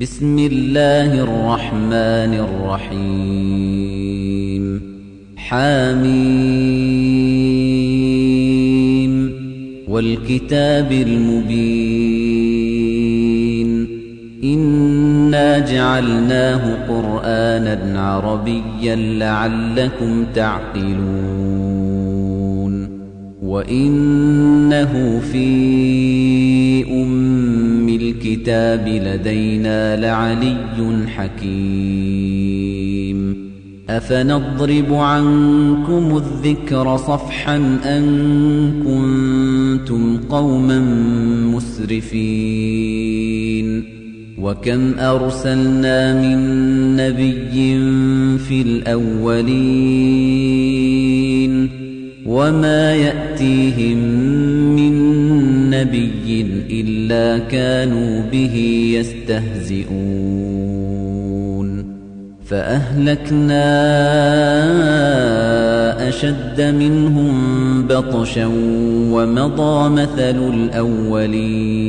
بسم الله الرحمن الرحيم. حاميم. والكتاب المبين. إنا جعلناه قرآنا عربيا لعلكم تعقلون. وإنه في أم الكتاب لدينا لعلي حكيم. أفنضرب عنكم الذكر صفحا أن كنتم قوما مسرفين. وكم أرسلنا من نبي في الأولين وما يأتيهم من نبي إلا كانوا به يستهزئون فأهلكنا أشد منهم بطشا ومضى مثل الأولين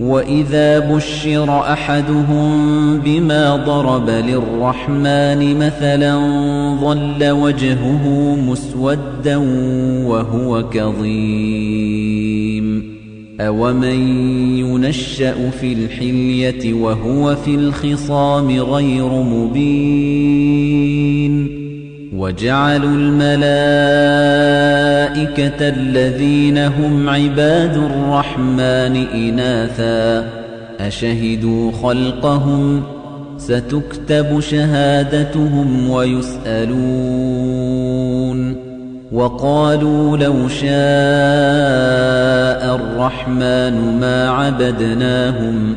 وإذا بشر أحدهم بما ضرب للرحمن مثلا ظل وجهه مسودا وهو كظيم أَوَمَن يُنَشَّأُ فِي الْحِلْيَةِ وَهُوَ فِي الْخِصَامِ غَيْرُ مُبِينٍ وَجَعَلُوا الْمَلَائِكَةَ الَّذِينَ هُمْ عِبَادُ الرَّحْمَنِ إِنَاثًا. أَشَهِدُوا خَلْقَهُمْ؟ سَتُكْتَبُ شَهَادَتُهُمْ وَيُسْأَلُونَ. وَقَالُوا لَوْ شَاءَ الرَّحْمَنُ مَا عَبَدْنَاهُمْ.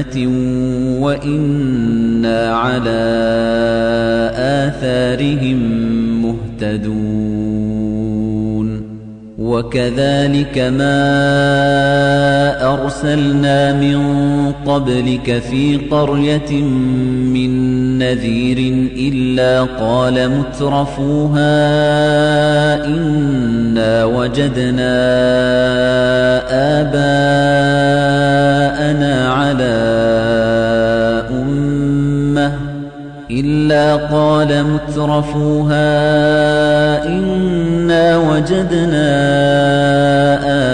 أمة وإنا على آثارهم مهتدون. وكذلك ما أرسلنا من قبلك في قرية من نذير إلا قال مترفوها إنا وجدنا آباءنا إلا قال مترفوها إنا وجدنا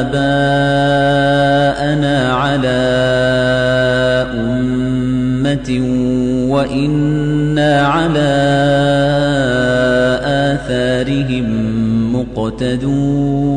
آباءنا على أمة وإنا على آثارهم مقتدون.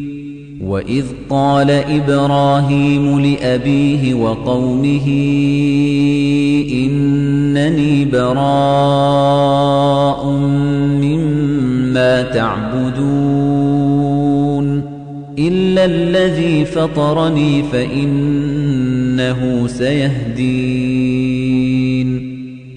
وإذ قال إبراهيم لأبيه وقومه إنني براء مما تعبدون إلا الذي فطرني فإنه سيهدين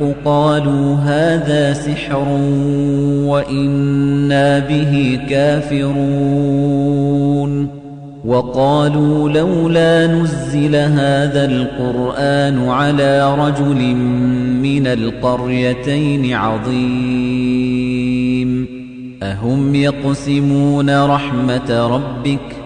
الحق قالوا هذا سحر وإنا به كافرون. وقالوا لولا نزل هذا القرآن على رجل من القريتين عظيم. أهم يقسمون رحمة ربك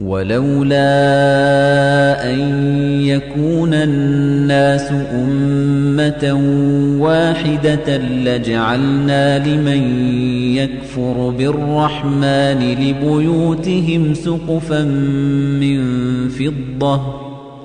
ولولا أن يكون الناس أمة واحدة لجعلنا لمن يكفر بالرحمن لبيوتهم سقفا من فضة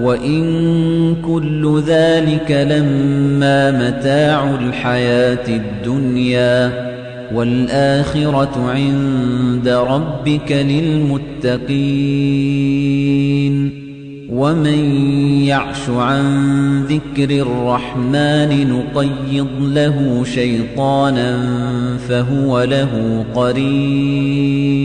وإن كل ذلك لما متاع الحياة الدنيا والآخرة عند ربك للمتقين ومن يعش عن ذكر الرحمن نقيض له شيطانا فهو له قرين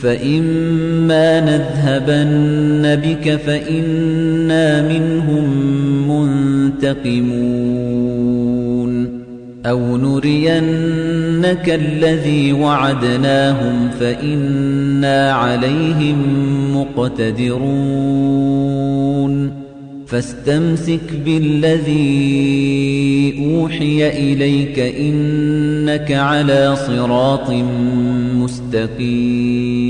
فإما نذهبن بك فإنا منهم منتقمون أو نرينك الذي وعدناهم فإنا عليهم مقتدرون فاستمسك بالذي أوحي إليك إنك على صراط مستقيم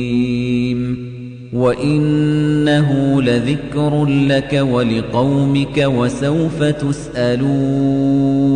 وَإِنَّهُ لَذِكْرٌ لَكَ وَلِقَوْمِكَ وَسَوْفَ تُسْأَلُونَ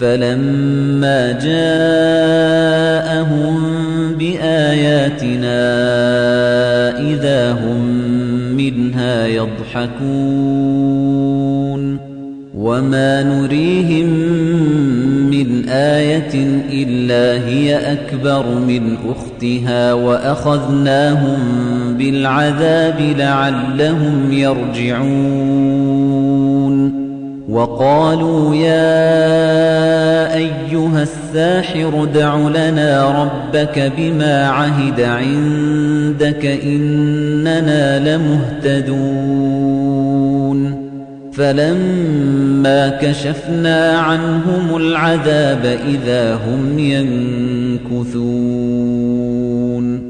فَلَمَّا جَاءَهُم بِآيَاتِنَا إِذَا هُم مِّنْهَا يَضْحَكُونَ وَمَا نُرِيهِم مِّنْ آيَةٍ إِلَّا هِيَ أَكْبَرُ مِنْ أُخْتِهَا وَأَخَذْنَاهُم بِالْعَذَابِ لَعَلَّهُمْ يَرْجِعُونَ وَقَالُوا يَا أَيُّهَا السَّاحِرُ ادْعُ لَنَا رَبَّكَ بِمَا عَهِدَ عِندَكَ إِنَّنَا لَمُهْتَدُونَ. فَلَمَّا كَشَفْنَا عَنْهُمُ الْعَذَابَ إِذَا هُمْ يَنكُثُونَ.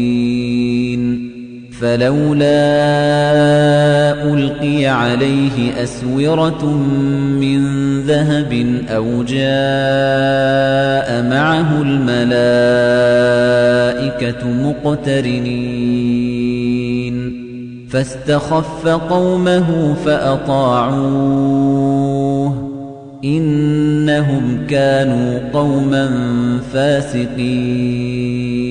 فَلَوْلَا أُلْقِيَ عَلَيْهِ أَسْوِرَةٌ مِّن ذَهَبٍ أَوْ جَاءَ مَعَهُ الْمَلَائِكَةُ مُقْتَرِنِينَ. فَاسْتَخَفَّ قَوْمَهُ فَأَطَاعُوهُ. إِنَّهُمْ كَانُوا قَوْمًا فَاسِقِينَ.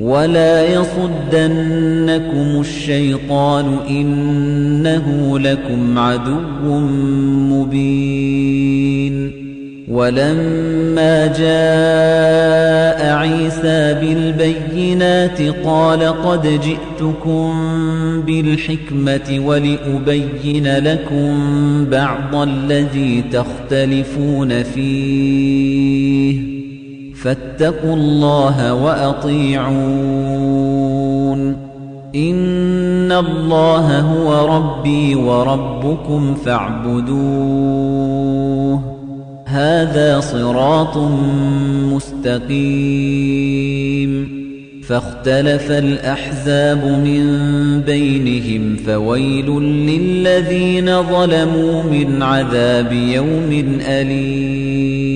وَلَا يَصُدَّنَّكُمُ الشَّيْطَانُ إِنَّهُ لَكُمْ عَدُوٌّ مُّبِينٌ وَلَمَّا جَاءَ عِيسَى بِالْبَيِّنَاتِ قَالَ قَدْ جِئْتُكُم بِالْحِكْمَةِ وَلِأُبَيِّنَ لَكُم بَعْضَ الَّذِي تَخْتَلِفُونَ فِيهِ فَاتَّقُوا اللَّهَ وَأَطِيعُونِ. إِنَّ اللَّهَ هُوَ رَبِّي وَرَبُّكُمْ فَاعْبُدُوهُ. هَذَا صِرَاطٌ مُّسْتَقِيمٌ. فَاخْتَلَفَ الْأَحْزَابُ مِن بَيْنِهِمْ فَوَيْلٌ لِّلَّذِينَ ظَلَمُوا مِنْ عَذَابِ يَوْمٍ أَلِيمٍ.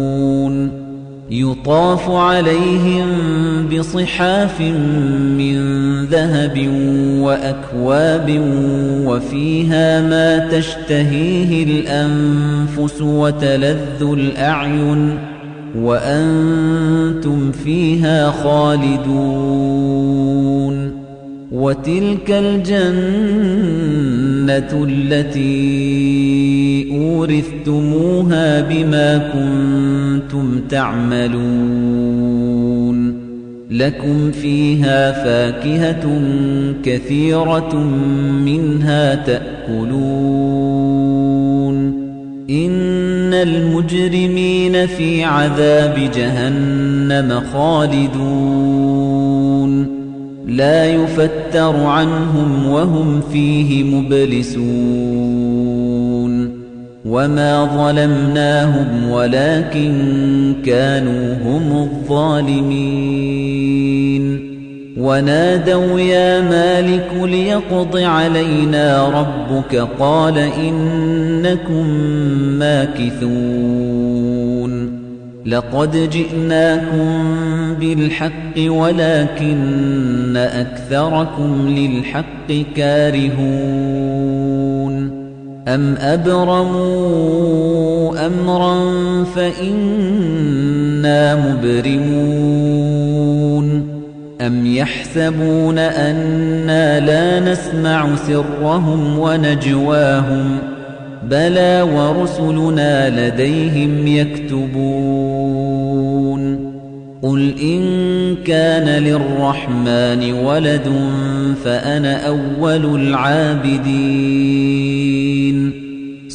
يطاف عليهم بصحاف من ذهب وأكواب وفيها ما تشتهيه الأنفس وتلذ الأعين وأنتم فيها خالدون وتلك الجنة التي أورثتموها بما كنتم تعملون. لكم فيها فاكهة كثيرة منها تأكلون. إن المجرمين في عذاب جهنم خالدون. لا يفتر عنهم وهم فيه مبلسون. وما ظلمناهم ولكن كانوا هم الظالمين ونادوا يا مالك ليقض علينا ربك قال إنكم ماكثون لقد جئناكم بالحق ولكن أكثركم للحق كارهون أم أبرموا أمرا فإنا مبرمون أم يحسبون أنا لا نسمع سرهم ونجواهم بلى ورسلنا لديهم يكتبون قل إن كان للرحمن ولد فأنا أول العابدين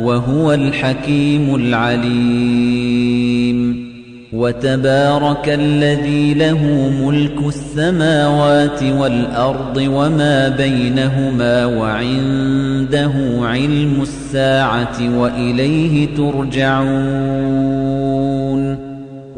وهو الحكيم العليم. وتبارك الذي له ملك السماوات والأرض وما بينهما وعنده علم الساعة وإليه ترجعون.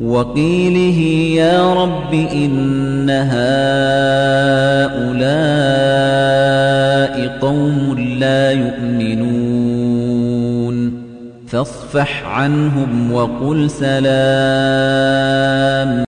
وقيله يا رب إن هؤلاء قوم لا يؤمنون فاصفح عنهم وقل سلام